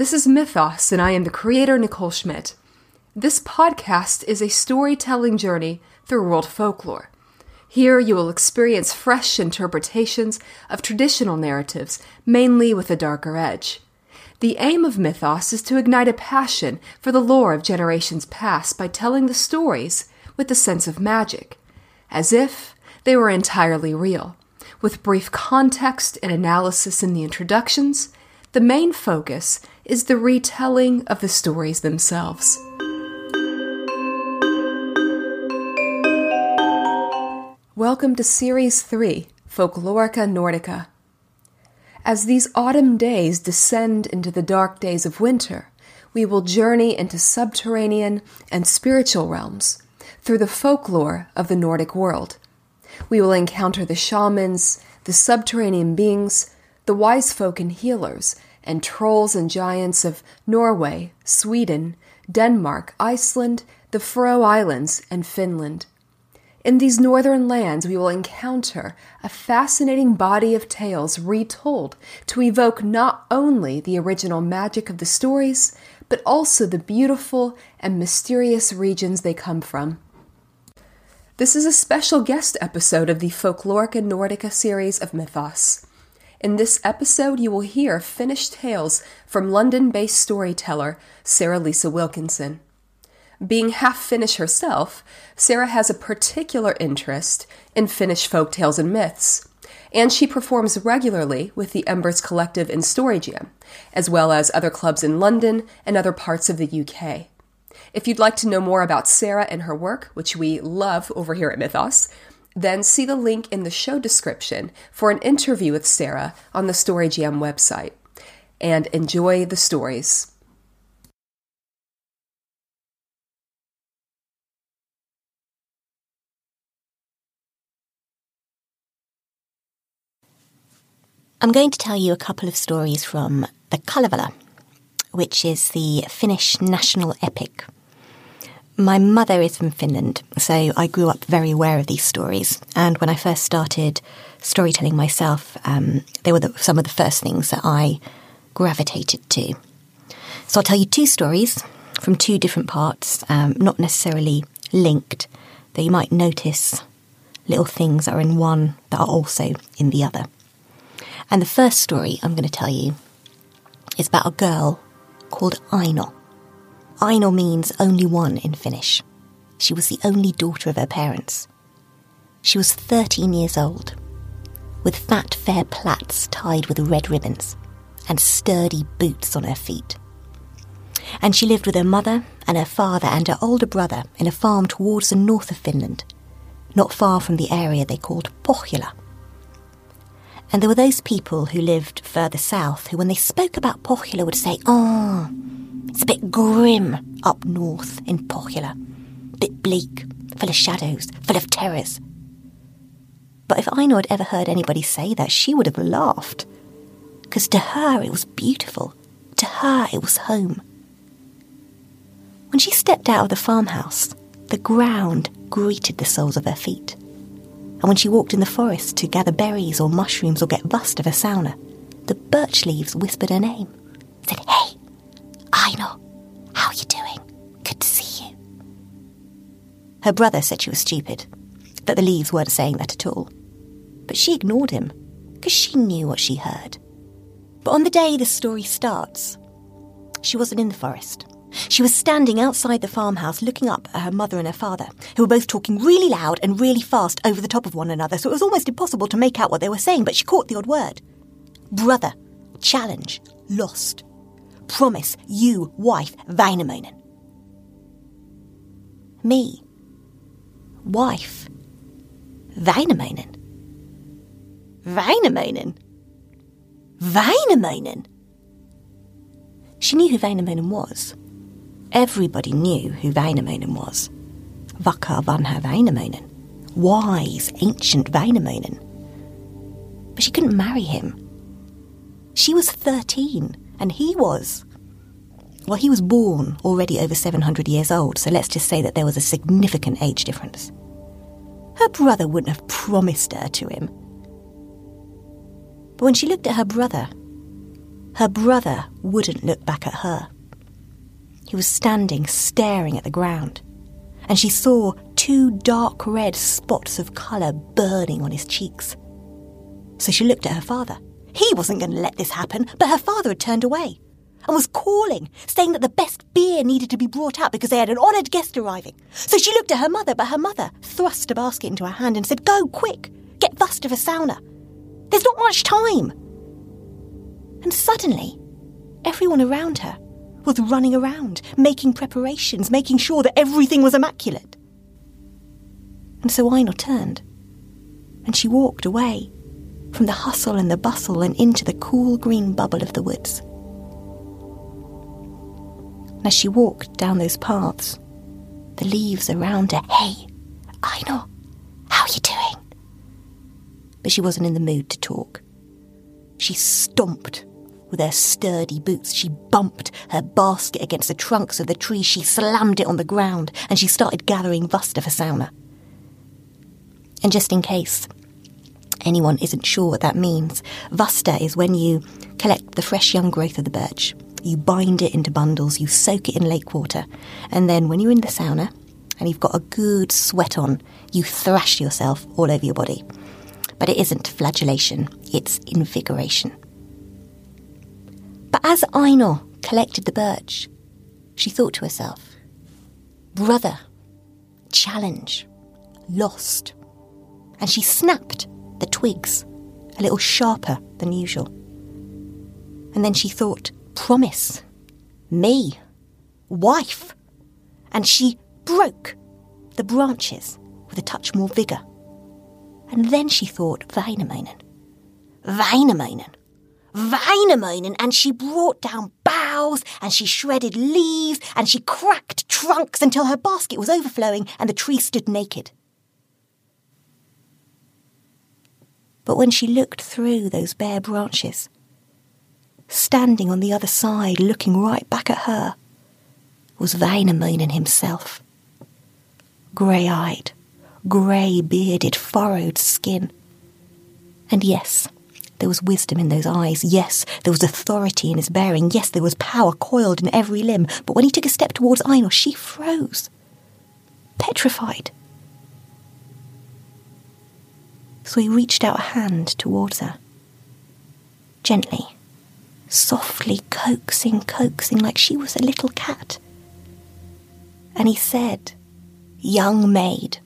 This is Mythos, and I am the creator, Nicole Schmidt. This podcast is a storytelling journey through world folklore. Here you will experience fresh interpretations of traditional narratives, mainly with a darker edge. The aim of Mythos is to ignite a passion for the lore of generations past by telling the stories with a sense of magic, as if they were entirely real. With brief context and analysis in the introductions, the main focus is the retelling of the stories themselves. Welcome to Series 3 Folklorica Nordica. As these autumn days descend into the dark days of winter, we will journey into subterranean and spiritual realms through the folklore of the Nordic world. We will encounter the shamans, the subterranean beings, the wise folk and healers, and trolls and giants of Norway, Sweden, Denmark, Iceland, the Faroe Islands, and Finland. In these northern lands, we will encounter a fascinating body of tales retold to evoke not only the original magic of the stories, but also the beautiful and mysterious regions they come from. This is a special guest episode of the Folklorica Nordica series of Mythos. In this episode, you will hear finished tales from London based storyteller Sarah Lisa Wilkinson. Being half Finnish herself, Sarah has a particular interest in Finnish folk tales and myths, and she performs regularly with the Embers Collective in Story Jam, as well as other clubs in London and other parts of the UK. If you'd like to know more about Sarah and her work, which we love over here at Mythos, then see the link in the show description for an interview with Sarah on the Story Jam website. And enjoy the stories. I'm going to tell you a couple of stories from the Kalevala, which is the Finnish national epic. My mother is from Finland, so I grew up very aware of these stories. And when I first started storytelling myself, um, they were the, some of the first things that I gravitated to. So I'll tell you two stories from two different parts, um, not necessarily linked, though you might notice little things that are in one that are also in the other. And the first story I'm going to tell you is about a girl called Aino. Aino means only one in Finnish. She was the only daughter of her parents. She was 13 years old, with fat, fair plaits tied with red ribbons and sturdy boots on her feet. And she lived with her mother and her father and her older brother in a farm towards the north of Finland, not far from the area they called Pohjola. And there were those people who lived further south who, when they spoke about Pohjola, would say, Oh, it's a bit grim up north in Pohjola. A bit bleak, full of shadows, full of terrors. But if Aino had ever heard anybody say that, she would have laughed. Because to her it was beautiful. To her it was home. When she stepped out of the farmhouse, the ground greeted the soles of her feet and when she walked in the forest to gather berries or mushrooms or get bust of a sauna, the birch leaves whispered her name, said, Hey, Aino, how are you doing? Good to see you. Her brother said she was stupid, that the leaves weren't saying that at all. But she ignored him, because she knew what she heard. But on the day the story starts, she wasn't in the forest. She was standing outside the farmhouse looking up at her mother and her father, who were both talking really loud and really fast over the top of one another, so it was almost impossible to make out what they were saying, but she caught the odd word. Brother, challenge, lost. Promise, you, wife, Väinämöinen. Me, wife, Väinämöinen. Väinämöinen? Väinämöinen? She knew who Väinämöinen was. Everybody knew who Väinämöinen was. Vaka vanha Väinämöinen. Wise, ancient Väinämöinen. But she couldn't marry him. She was 13, and he was. Well, he was born already over 700 years old, so let's just say that there was a significant age difference. Her brother wouldn't have promised her to him. But when she looked at her brother, Her brother wouldn't look back at her. He was standing staring at the ground, and she saw two dark red spots of colour burning on his cheeks. So she looked at her father. He wasn't going to let this happen, but her father had turned away and was calling, saying that the best beer needed to be brought out because they had an honoured guest arriving. So she looked at her mother, but her mother thrust a basket into her hand and said, Go, quick, get Vasta for sauna. There's not much time. And suddenly, everyone around her was running around, making preparations, making sure that everything was immaculate. And so Aino turned, and she walked away from the hustle and the bustle and into the cool green bubble of the woods. And as she walked down those paths, the leaves around her, hey, Aino, how are you doing? But she wasn't in the mood to talk. She stomped with her sturdy boots. She bumped her basket against the trunks of the tree. She slammed it on the ground and she started gathering Vasta for sauna. And just in case anyone isn't sure what that means, Vasta is when you collect the fresh young growth of the birch you bind it into bundles, you soak it in lake water, and then when you're in the sauna and you've got a good sweat on, you thrash yourself all over your body. But it isn't flagellation, it's invigoration. But as Aino collected the birch, she thought to herself, Brother, challenge, lost. And she snapped the twigs a little sharper than usual. And then she thought, promise. Me. Wife. And she broke the branches with a touch more vigour. And then she thought, Väinämöinen. Väinämöinen. Väinämöinen. And she brought down boughs and she shredded leaves and she cracked trunks until her basket was overflowing and the tree stood naked. But when she looked through those bare branches, standing on the other side, looking right back at her, was Väinämöinen himself. Grey eyed, grey bearded, furrowed skin. And yes, there was wisdom in those eyes. Yes, there was authority in his bearing. Yes, there was power coiled in every limb. But when he took a step towards Aino, she froze, petrified. So he reached out a hand towards her, gently softly coaxing, coaxing like she was a little cat. And he said, Young maid,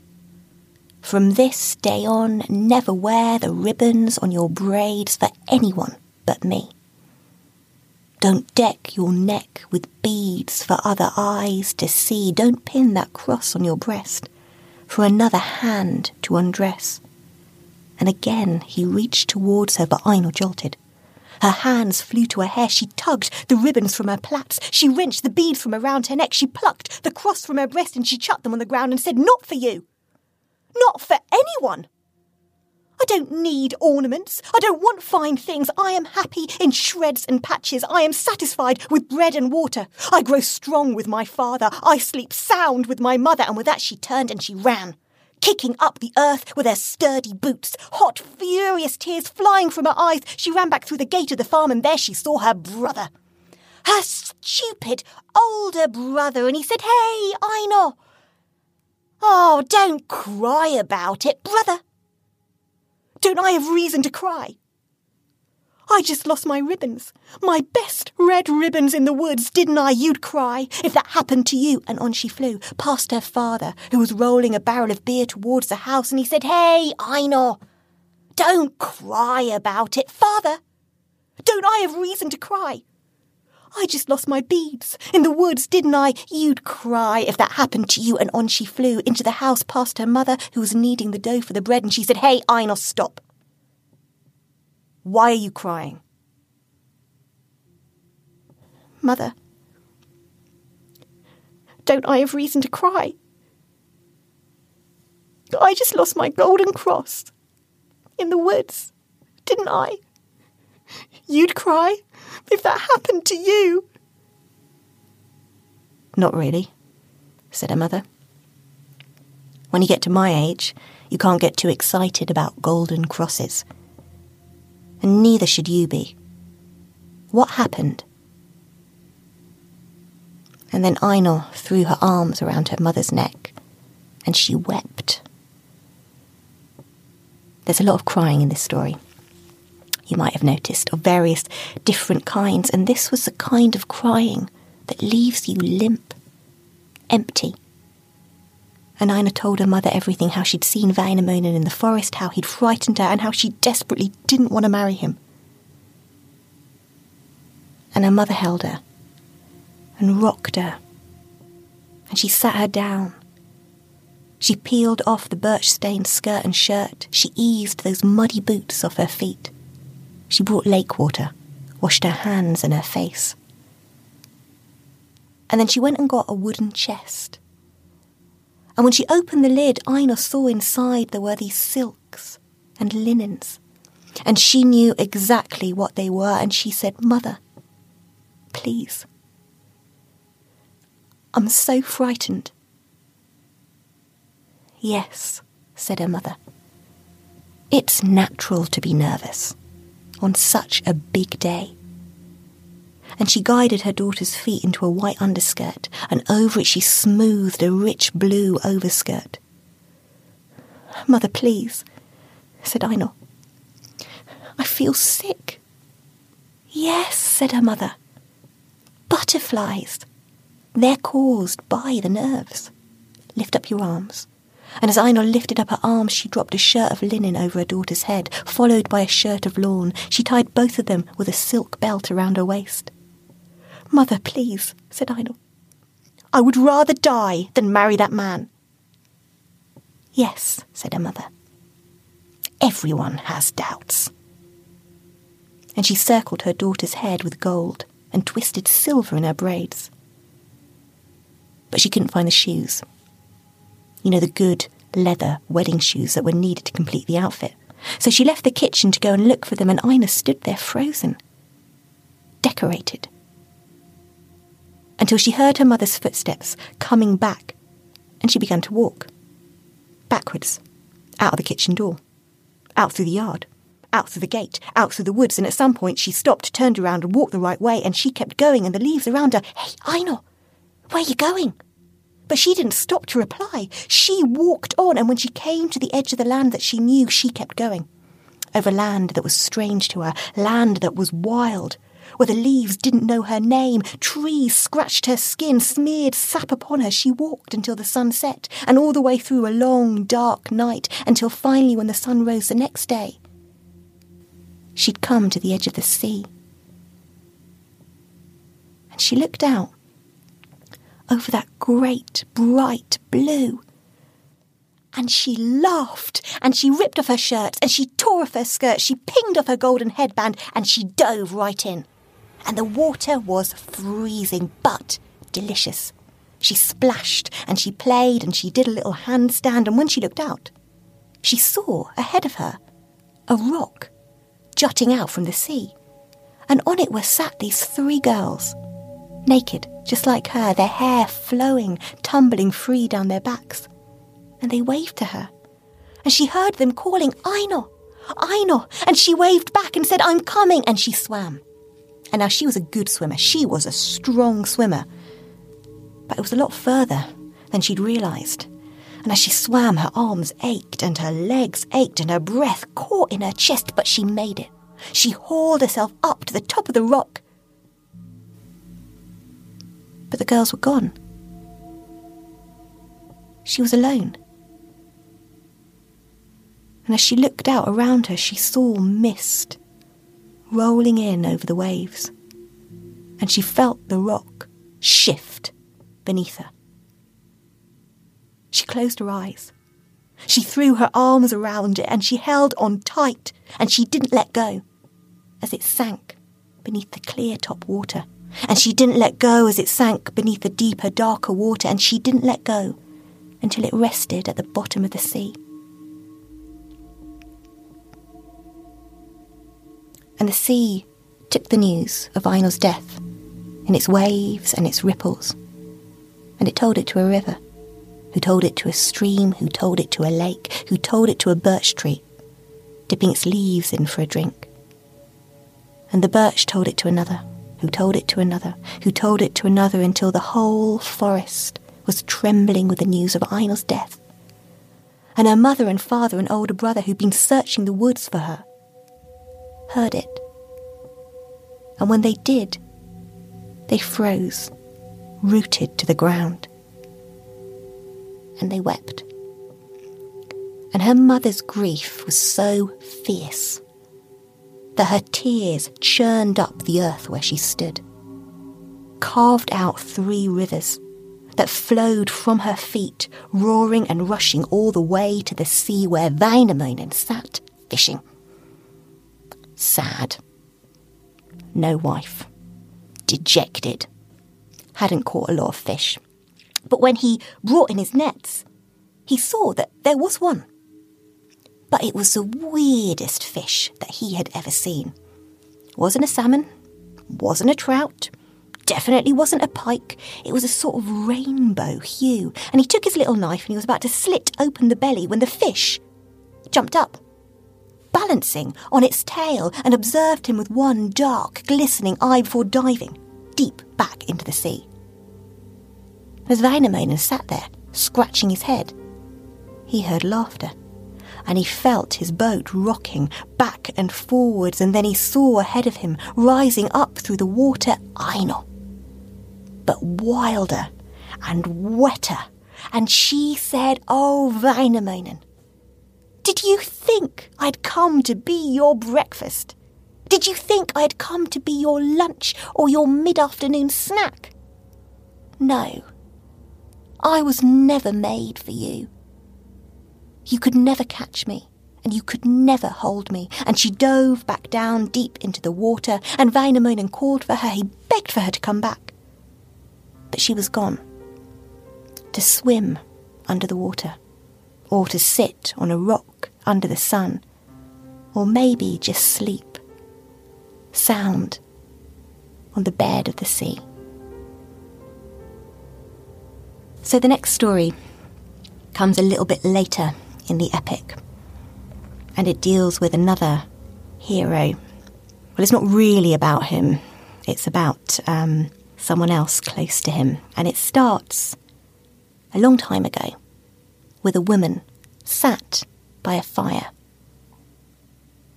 from this day on, never wear the ribbons on your braids for anyone but me. Don't deck your neck with beads for other eyes to see. Don't pin that cross on your breast for another hand to undress. And again he reached towards her, but Aino jolted. Her hands flew to her hair. She tugged the ribbons from her plaits. She wrenched the beads from around her neck. She plucked the cross from her breast and she chucked them on the ground and said, Not for you. Not for anyone. I don't need ornaments. I don't want fine things. I am happy in shreds and patches. I am satisfied with bread and water. I grow strong with my father. I sleep sound with my mother. And with that, she turned and she ran kicking up the earth with her sturdy boots. Hot, furious tears flying from her eyes, she ran back through the gate of the farm, and there she saw her brother. Her stupid older brother, and he said, Hey, Aino. Oh, don't cry about it, brother. Don't I have reason to cry? I just lost my ribbons. My best red ribbons in the woods, didn't I? You'd cry if that happened to you. And on she flew, past her father, who was rolling a barrel of beer towards the house, and he said, Hey, Aino, don't cry about it. Father, don't I have reason to cry? I just lost my beads in the woods, didn't I? You'd cry if that happened to you. And on she flew into the house past her mother, who was kneading the dough for the bread, and she said, Hey, Aino, stop. Why are you crying? Mother, don't I have reason to cry? I just lost my golden cross in the woods, didn't I? You'd cry if that happened to you. Not really, said her mother. When you get to my age, you can't get too excited about golden crosses and neither should you be. What happened? And then Aino threw her arms around her mother's neck, and she wept. There's a lot of crying in this story. You might have noticed, of various different kinds, and this was the kind of crying that leaves you limp, empty. And Aino told her mother everything how she'd seen Väinämöinen in the forest, how he'd frightened her, and how she desperately didn't want to marry him. And her mother held her and rocked her, and she sat her down. She peeled off the birch stained skirt and shirt. She eased those muddy boots off her feet. She brought lake water, washed her hands and her face. And then she went and got a wooden chest. And when she opened the lid, Aino saw inside there were these silks and linens. And she knew exactly what they were, and she said, Mother, please. I'm so frightened. Yes, said her mother. It's natural to be nervous on such a big day. And she guided her daughter's feet into a white underskirt, and over it she smoothed a rich blue overskirt. Mother, please, said Aino. I feel sick. Yes, said her mother. Butterflies. They're caused by the nerves. Lift up your arms. And as Aino lifted up her arms, she dropped a shirt of linen over her daughter's head, followed by a shirt of lawn. She tied both of them with a silk belt around her waist. Mother, please, said Aino. I would rather die than marry that man. Yes, said her mother. Everyone has doubts. And she circled her daughter's head with gold and twisted silver in her braids but she couldn't find the shoes. You know, the good leather wedding shoes that were needed to complete the outfit. So she left the kitchen to go and look for them, and Aino stood there frozen, decorated. Until she heard her mother's footsteps coming back, and she began to walk. Backwards, out of the kitchen door, out through the yard, out through the gate, out through the woods, and at some point she stopped, turned around, and walked the right way, and she kept going, and the leaves around her. Hey, Aino, where are you going? But she didn't stop to reply. She walked on, and when she came to the edge of the land that she knew, she kept going. Over land that was strange to her, land that was wild, where the leaves didn't know her name, trees scratched her skin, smeared sap upon her. She walked until the sun set, and all the way through a long, dark night, until finally, when the sun rose the next day, she'd come to the edge of the sea. And she looked out over that great bright blue. And she laughed, and she ripped off her shirts, and she tore off her skirt, she pinged off her golden headband, and she dove right in. And the water was freezing, but delicious. She splashed, and she played, and she did a little handstand, and when she looked out, she saw ahead of her a rock jutting out from the sea, and on it were sat these three girls naked, just like her, their hair flowing, tumbling free down their backs. And they waved to her. And she heard them calling, Aino, Aino. And she waved back and said, I'm coming. And she swam. And now she was a good swimmer. She was a strong swimmer. But it was a lot further than she'd realised. And as she swam, her arms ached and her legs ached and her breath caught in her chest, but she made it. She hauled herself up to the top of the rock but the girls were gone. She was alone. And as she looked out around her, she saw mist rolling in over the waves, and she felt the rock shift beneath her. She closed her eyes. She threw her arms around it and she held on tight and she didn't let go as it sank beneath the clear top water and she didn't let go as it sank beneath the deeper, darker water, and she didn't let go until it rested at the bottom of the sea. And the sea took the news of Aino's death in its waves and its ripples, and it told it to a river, who told it to a stream, who told it to a lake, who told it to a birch tree, dipping its leaves in for a drink. And the birch told it to another, who told it to another, who told it to another until the whole forest was trembling with the news of Aino's death. And her mother and father and older brother, who'd been searching the woods for her, heard it. And when they did, they froze, rooted to the ground. And they wept. And her mother's grief was so fierce that her tears churned up the earth where she stood, carved out three rivers that flowed from her feet, roaring and rushing all the way to the sea where Väinämöinen sat fishing. Sad. No wife. Dejected. Hadn't caught a lot of fish. But when he brought in his nets, he saw that there was one but it was the weirdest fish that he had ever seen. Wasn't a salmon, wasn't a trout, definitely wasn't a pike. It was a sort of rainbow hue, and he took his little knife and he was about to slit open the belly when the fish jumped up, balancing on its tail, and observed him with one dark, glistening eye before diving deep back into the sea. As Väinämöinen sat there, scratching his head, he heard laughter and he felt his boat rocking back and forwards, and then he saw ahead of him, rising up through the water, Aino. But wilder and wetter, and she said, Oh, Väinämöinen, did you think I'd come to be your breakfast? Did you think I'd come to be your lunch or your mid afternoon snack? No, I was never made for you. You could never catch me, and you could never hold me. And she dove back down deep into the water, and Väinämöinen called for her. He begged for her to come back. But she was gone. To swim under the water, or to sit on a rock under the sun, or maybe just sleep, sound on the bed of the sea. So the next story comes a little bit later in the epic. And it deals with another hero. Well, it's not really about him, it's about um, someone else close to him. And it starts a long time ago with a woman sat by a fire.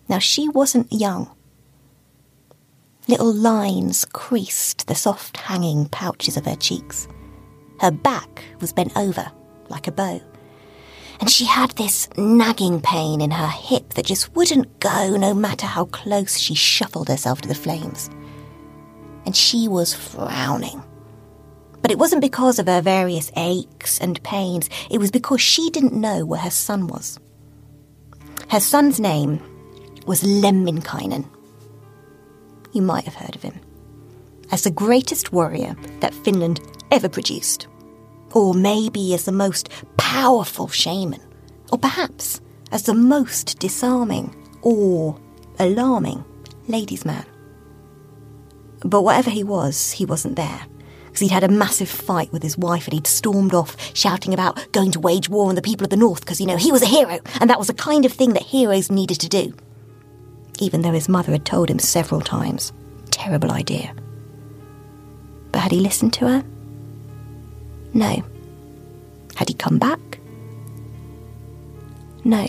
Now, she wasn't young. Little lines creased the soft hanging pouches of her cheeks. Her back was bent over like a bow and she had this nagging pain in her hip that just wouldn't go no matter how close she shuffled herself to the flames. And she was frowning. But it wasn't because of her various aches and pains, it was because she didn't know where her son was. Her son's name was Lemminkainen. You might have heard of him as the greatest warrior that Finland ever produced or maybe as the most powerful shaman, or perhaps as the most disarming or alarming ladies' man. But whatever he was, he wasn't there. Because he'd had a massive fight with his wife and he'd stormed off shouting about going to wage war on the people of the North because, you know, he was a hero and that was the kind of thing that heroes needed to do. Even though his mother had told him several times. Terrible idea. But had he listened to her? No. Had he come back? No.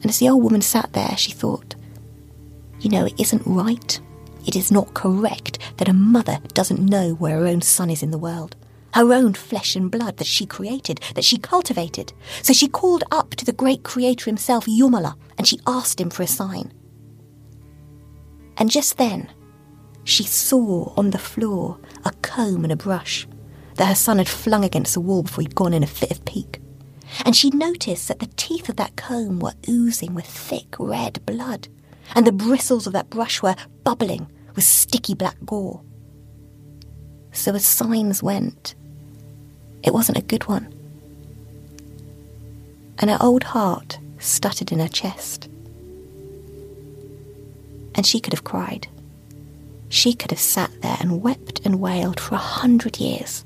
And as the old woman sat there, she thought, you know, it isn't right. It is not correct that a mother doesn't know where her own son is in the world. Her own flesh and blood that she created, that she cultivated. So she called up to the great creator himself, Jumala, and she asked him for a sign. And just then, she saw on the floor a comb and a brush that her son had flung against the wall before he'd gone in a fit of pique. And she noticed that the teeth of that comb were oozing with thick red blood, and the bristles of that brush were bubbling with sticky black gore. So, as signs went, it wasn't a good one. And her old heart stuttered in her chest. And she could have cried. She could have sat there and wept and wailed for a hundred years.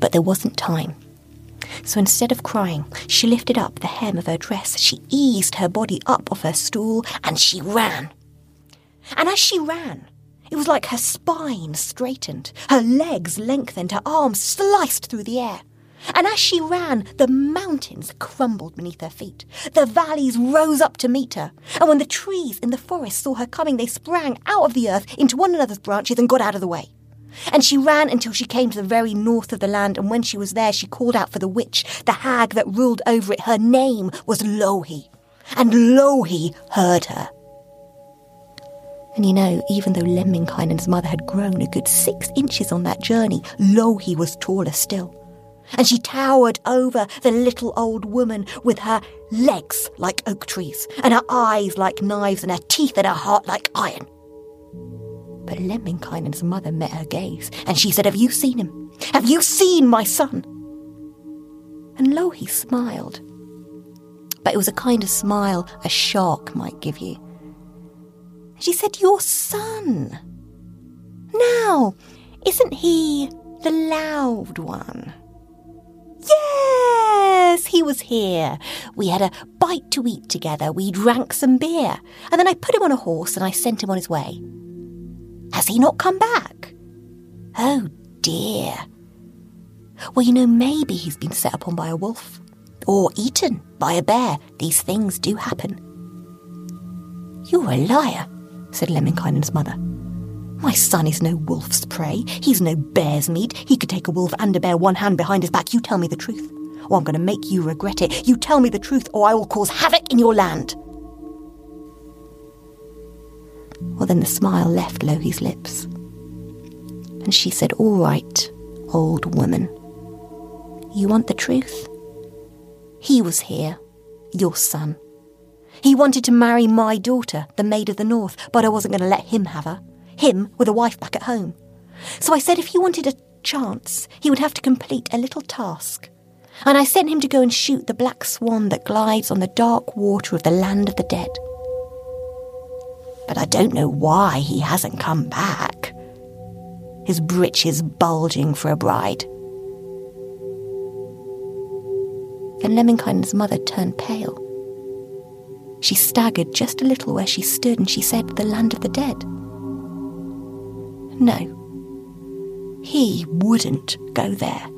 But there wasn't time. So instead of crying, she lifted up the hem of her dress, she eased her body up off her stool, and she ran. And as she ran, it was like her spine straightened, her legs lengthened, her arms sliced through the air. And as she ran, the mountains crumbled beneath her feet. The valleys rose up to meet her. And when the trees in the forest saw her coming, they sprang out of the earth into one another's branches and got out of the way. And she ran until she came to the very north of the land, and when she was there, she called out for the witch, the hag that ruled over it. Her name was Louhi. And Louhi heard her. And you know, even though Lemminkainen's mother had grown a good six inches on that journey, Louhi was taller still. And she towered over the little old woman with her legs like oak trees, and her eyes like knives, and her teeth and her heart like iron. But Lemminkainen's mother met her gaze, and she said, Have you seen him? Have you seen my son? And Louhi smiled. But it was a kind of smile a shark might give you. She said, Your son. Now, isn't he the loud one? Yes, he was here. We had a bite to eat together. We drank some beer. And then I put him on a horse and I sent him on his way. Has he not come back? Oh dear. Well, you know, maybe he's been set upon by a wolf or eaten by a bear. These things do happen. You're a liar, said Lemminkainen's mother. My son is no wolf's prey. He's no bear's meat. He could take a wolf and a bear one hand behind his back. You tell me the truth, or I'm going to make you regret it. You tell me the truth, or I will cause havoc in your land. Well, then the smile left Louhi's lips. And she said, All right, old woman. You want the truth? He was here, your son. He wanted to marry my daughter, the Maid of the North, but I wasn't going to let him have her him with a wife back at home. So I said if he wanted a chance, he would have to complete a little task. And I sent him to go and shoot the black swan that glides on the dark water of the land of the dead. But I don't know why he hasn't come back. His breeches bulging for a bride. Then Lemminkainen's mother turned pale. She staggered just a little where she stood and she said, The land of the dead. No, he wouldn't go there.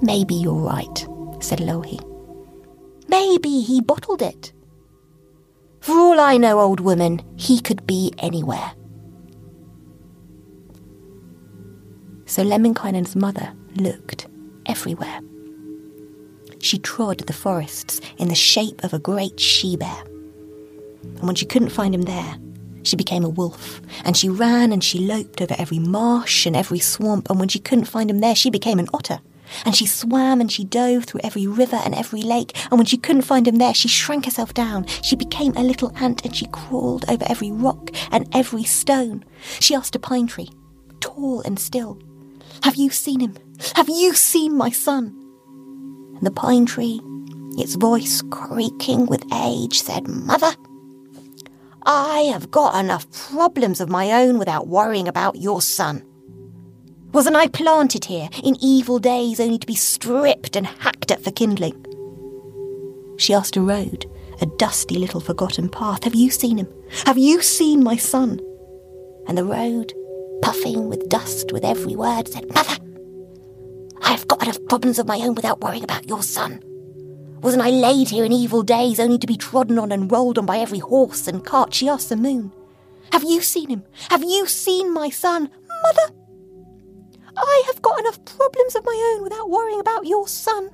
Maybe you're right, said Louhi. Maybe he bottled it. For all I know, old woman, he could be anywhere. So Lemminkainen's mother looked everywhere. She trod the forests in the shape of a great she bear. And when she couldn't find him there, she became a wolf, and she ran and she loped over every marsh and every swamp, and when she couldn't find him there, she became an otter. And she swam and she dove through every river and every lake, and when she couldn't find him there, she shrank herself down. She became a little ant and she crawled over every rock and every stone. She asked a pine tree, tall and still, Have you seen him? Have you seen my son? And the pine tree, its voice creaking with age, said, Mother, I have got enough problems of my own without worrying about your son. Wasn't I planted here in evil days only to be stripped and hacked at for kindling? She asked a road, a dusty little forgotten path. Have you seen him? Have you seen my son? And the road, puffing with dust with every word, said, Mother, I have got enough problems of my own without worrying about your son. Wasn't I laid here in evil days only to be trodden on and rolled on by every horse and cart? She asked the moon. Have you seen him? Have you seen my son? Mother, I have got enough problems of my own without worrying about your son.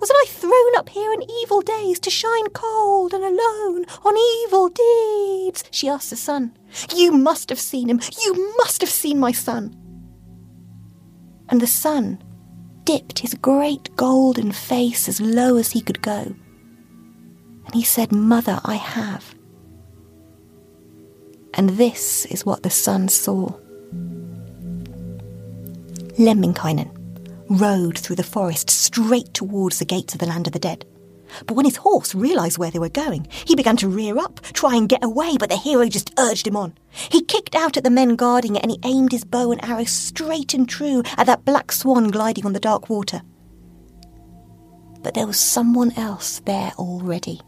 Wasn't I thrown up here in evil days to shine cold and alone on evil deeds? She asked the sun. You must have seen him. You must have seen my son. And the sun dipped his great golden face as low as he could go. And he said, Mother, I have. And this is what the sun saw. Lemminkainen rode through the forest straight towards the gates of the land of the dead. But when his horse realised where they were going, he began to rear up, try and get away, but the hero just urged him on. He kicked out at the men guarding it and he aimed his bow and arrow straight and true at that black swan gliding on the dark water. But there was someone else there already.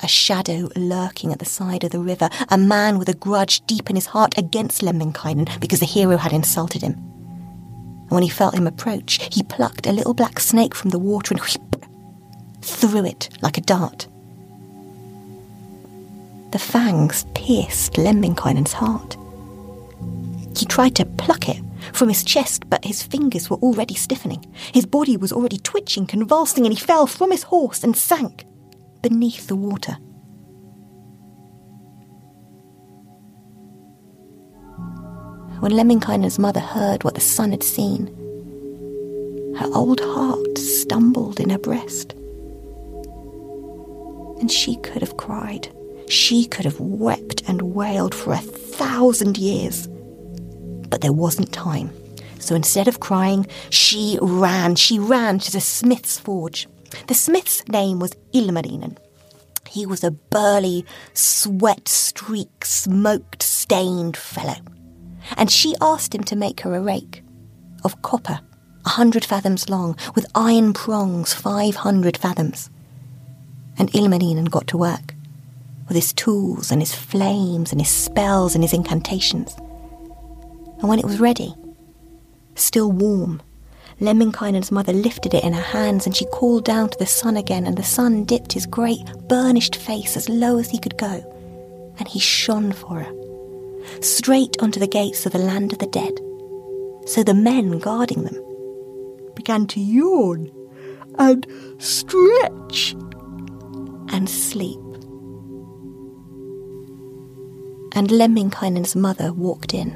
A shadow lurking at the side of the river, a man with a grudge deep in his heart against Lemminkainen because the hero had insulted him. And when he felt him approach, he plucked a little black snake from the water and threw it like a dart. The fangs pierced Lemminkainen's heart. He tried to pluck it from his chest, but his fingers were already stiffening. His body was already twitching, convulsing, and he fell from his horse and sank beneath the water. When Lemminkainen's mother heard what the son had seen, her old heart stumbled in her breast. And she could have cried. She could have wept and wailed for a thousand years. But there wasn't time. So instead of crying, she ran. She ran to the smith's forge. The smith's name was Ilmarinen. He was a burly, sweat streaked, smoke stained fellow. And she asked him to make her a rake of copper, a hundred fathoms long, with iron prongs, five hundred fathoms. And Ilmarinen got to work with his tools and his flames and his spells and his incantations. And when it was ready, still warm, Lemminkainen's mother lifted it in her hands and she called down to the sun again, and the sun dipped his great burnished face as low as he could go, and he shone for her, straight onto the gates of the land of the dead. So the men guarding them began to yawn and stretch and sleep. And Lemminkainen's mother walked in.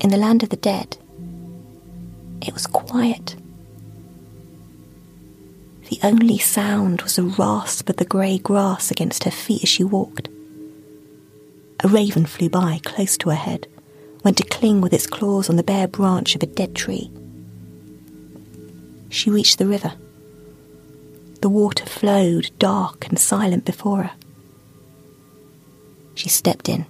In the land of the dead, it was quiet. The only sound was the rasp of the grey grass against her feet as she walked. A raven flew by close to her head, went to cling with its claws on the bare branch of a dead tree. She reached the river. The water flowed dark and silent before her. She stepped in,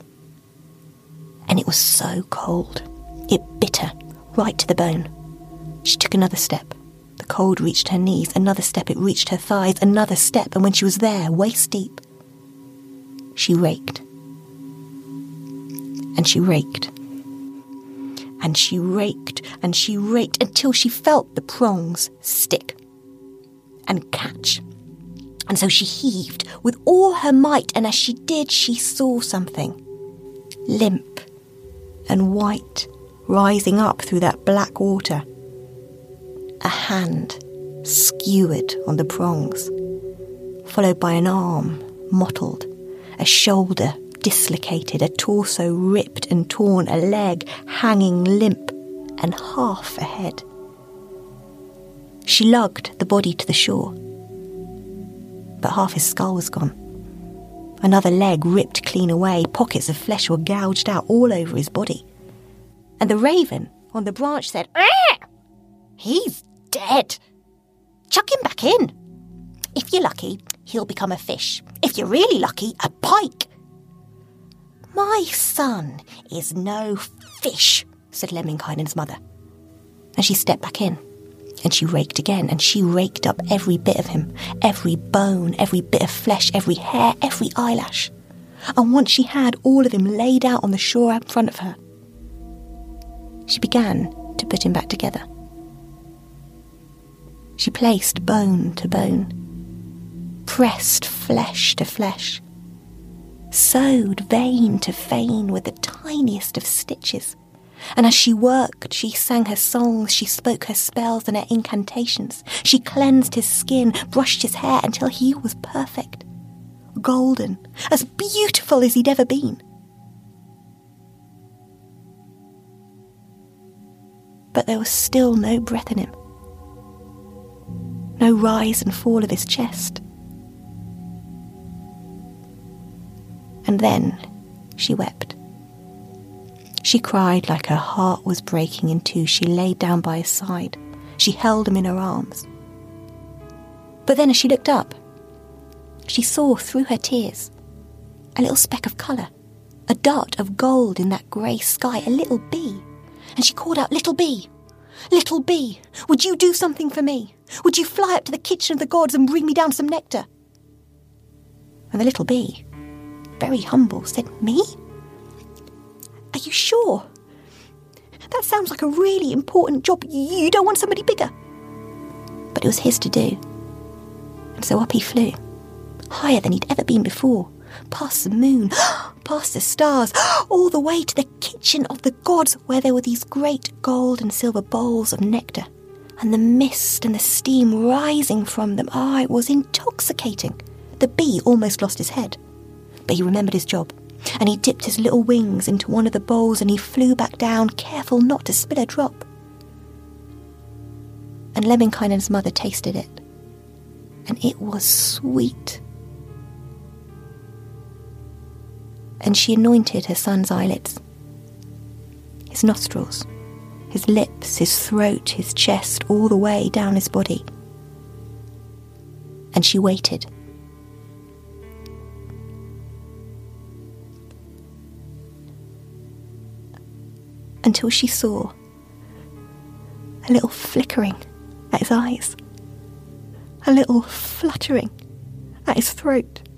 and it was so cold. It bit her right to the bone. She took another step. The cold reached her knees. Another step, it reached her thighs. Another step, and when she was there, waist deep, she raked. And she raked. And she raked and she raked until she felt the prongs stick and catch. And so she heaved with all her might, and as she did, she saw something limp and white rising up through that black water. A hand skewered on the prongs, followed by an arm mottled, a shoulder dislocated, a torso ripped and torn, a leg hanging limp, and half a head. She lugged the body to the shore, but half his skull was gone. Another leg ripped clean away, pockets of flesh were gouged out all over his body. And the raven on the branch said, ah! He's dead. Chuck him back in. If you're lucky, he'll become a fish. If you're really lucky, a pike. My son is no fish, said Lemminkainen's mother. And she stepped back in. And she raked again, and she raked up every bit of him, every bone, every bit of flesh, every hair, every eyelash. And once she had all of him laid out on the shore in front of her, she began to put him back together. She placed bone to bone, pressed flesh to flesh, sewed vein to vein with the tiniest of stitches. And as she worked, she sang her songs, she spoke her spells and her incantations. She cleansed his skin, brushed his hair until he was perfect, golden, as beautiful as he'd ever been. but there was still no breath in him. No rise and fall of his chest. And then she wept. She cried like her heart was breaking in two. She lay down by his side. She held him in her arms. But then, as she looked up, she saw through her tears a little speck of colour, a dot of gold in that grey sky, a little bee and she called out, Little bee, little bee, would you do something for me? Would you fly up to the kitchen of the gods and bring me down some nectar? And the little bee, very humble, said, Me? Are you sure? That sounds like a really important job. You don't want somebody bigger. But it was his to do. And so up he flew, higher than he'd ever been before, past the moon, past the stars, all the way to the kitchen of the gods, where there were these great gold and silver bowls of nectar, and the mist and the steam rising from them. Ah, it was intoxicating. The bee almost lost his head, but he remembered his job. And he dipped his little wings into one of the bowls and he flew back down, careful not to spill a drop. And Lemminkainen's mother tasted it, and it was sweet. And she anointed her son's eyelids, his nostrils, his lips, his throat, his chest, all the way down his body. And she waited. Until she saw a little flickering at his eyes, a little fluttering at his throat,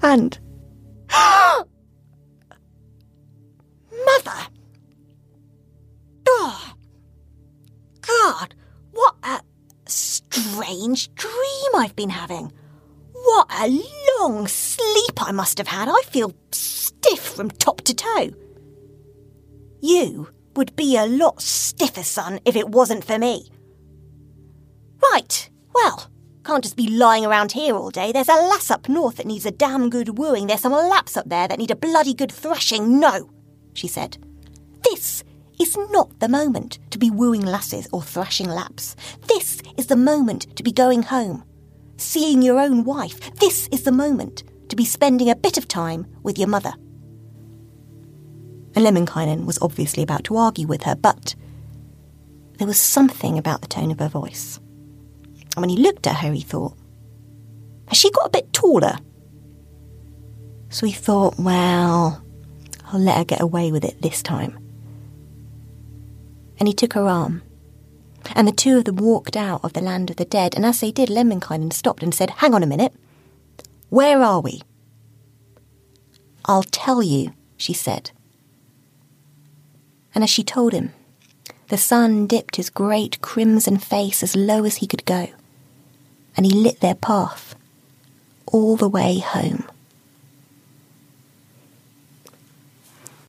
and Mother! Oh, God, what a strange dream I've been having. What a long sleep I must have had. I feel stiff from top to toe. You would be a lot stiffer, son, if it wasn't for me. Right, well, can't just be lying around here all day. There's a lass up north that needs a damn good wooing. There's some Lapps up there that need a bloody good thrashing. No, she said. This is not the moment to be wooing lasses or thrashing Lapps. This is the moment to be going home, seeing your own wife. This is the moment to be spending a bit of time with your mother. And Lemminkainen was obviously about to argue with her, but there was something about the tone of her voice. And when he looked at her, he thought, Has she got a bit taller? So he thought, Well, I'll let her get away with it this time. And he took her arm. And the two of them walked out of the land of the dead, and as they did, Lemminkainen stopped and said, Hang on a minute. Where are we? I'll tell you, she said. And as she told him, the sun dipped his great crimson face as low as he could go, and he lit their path all the way home.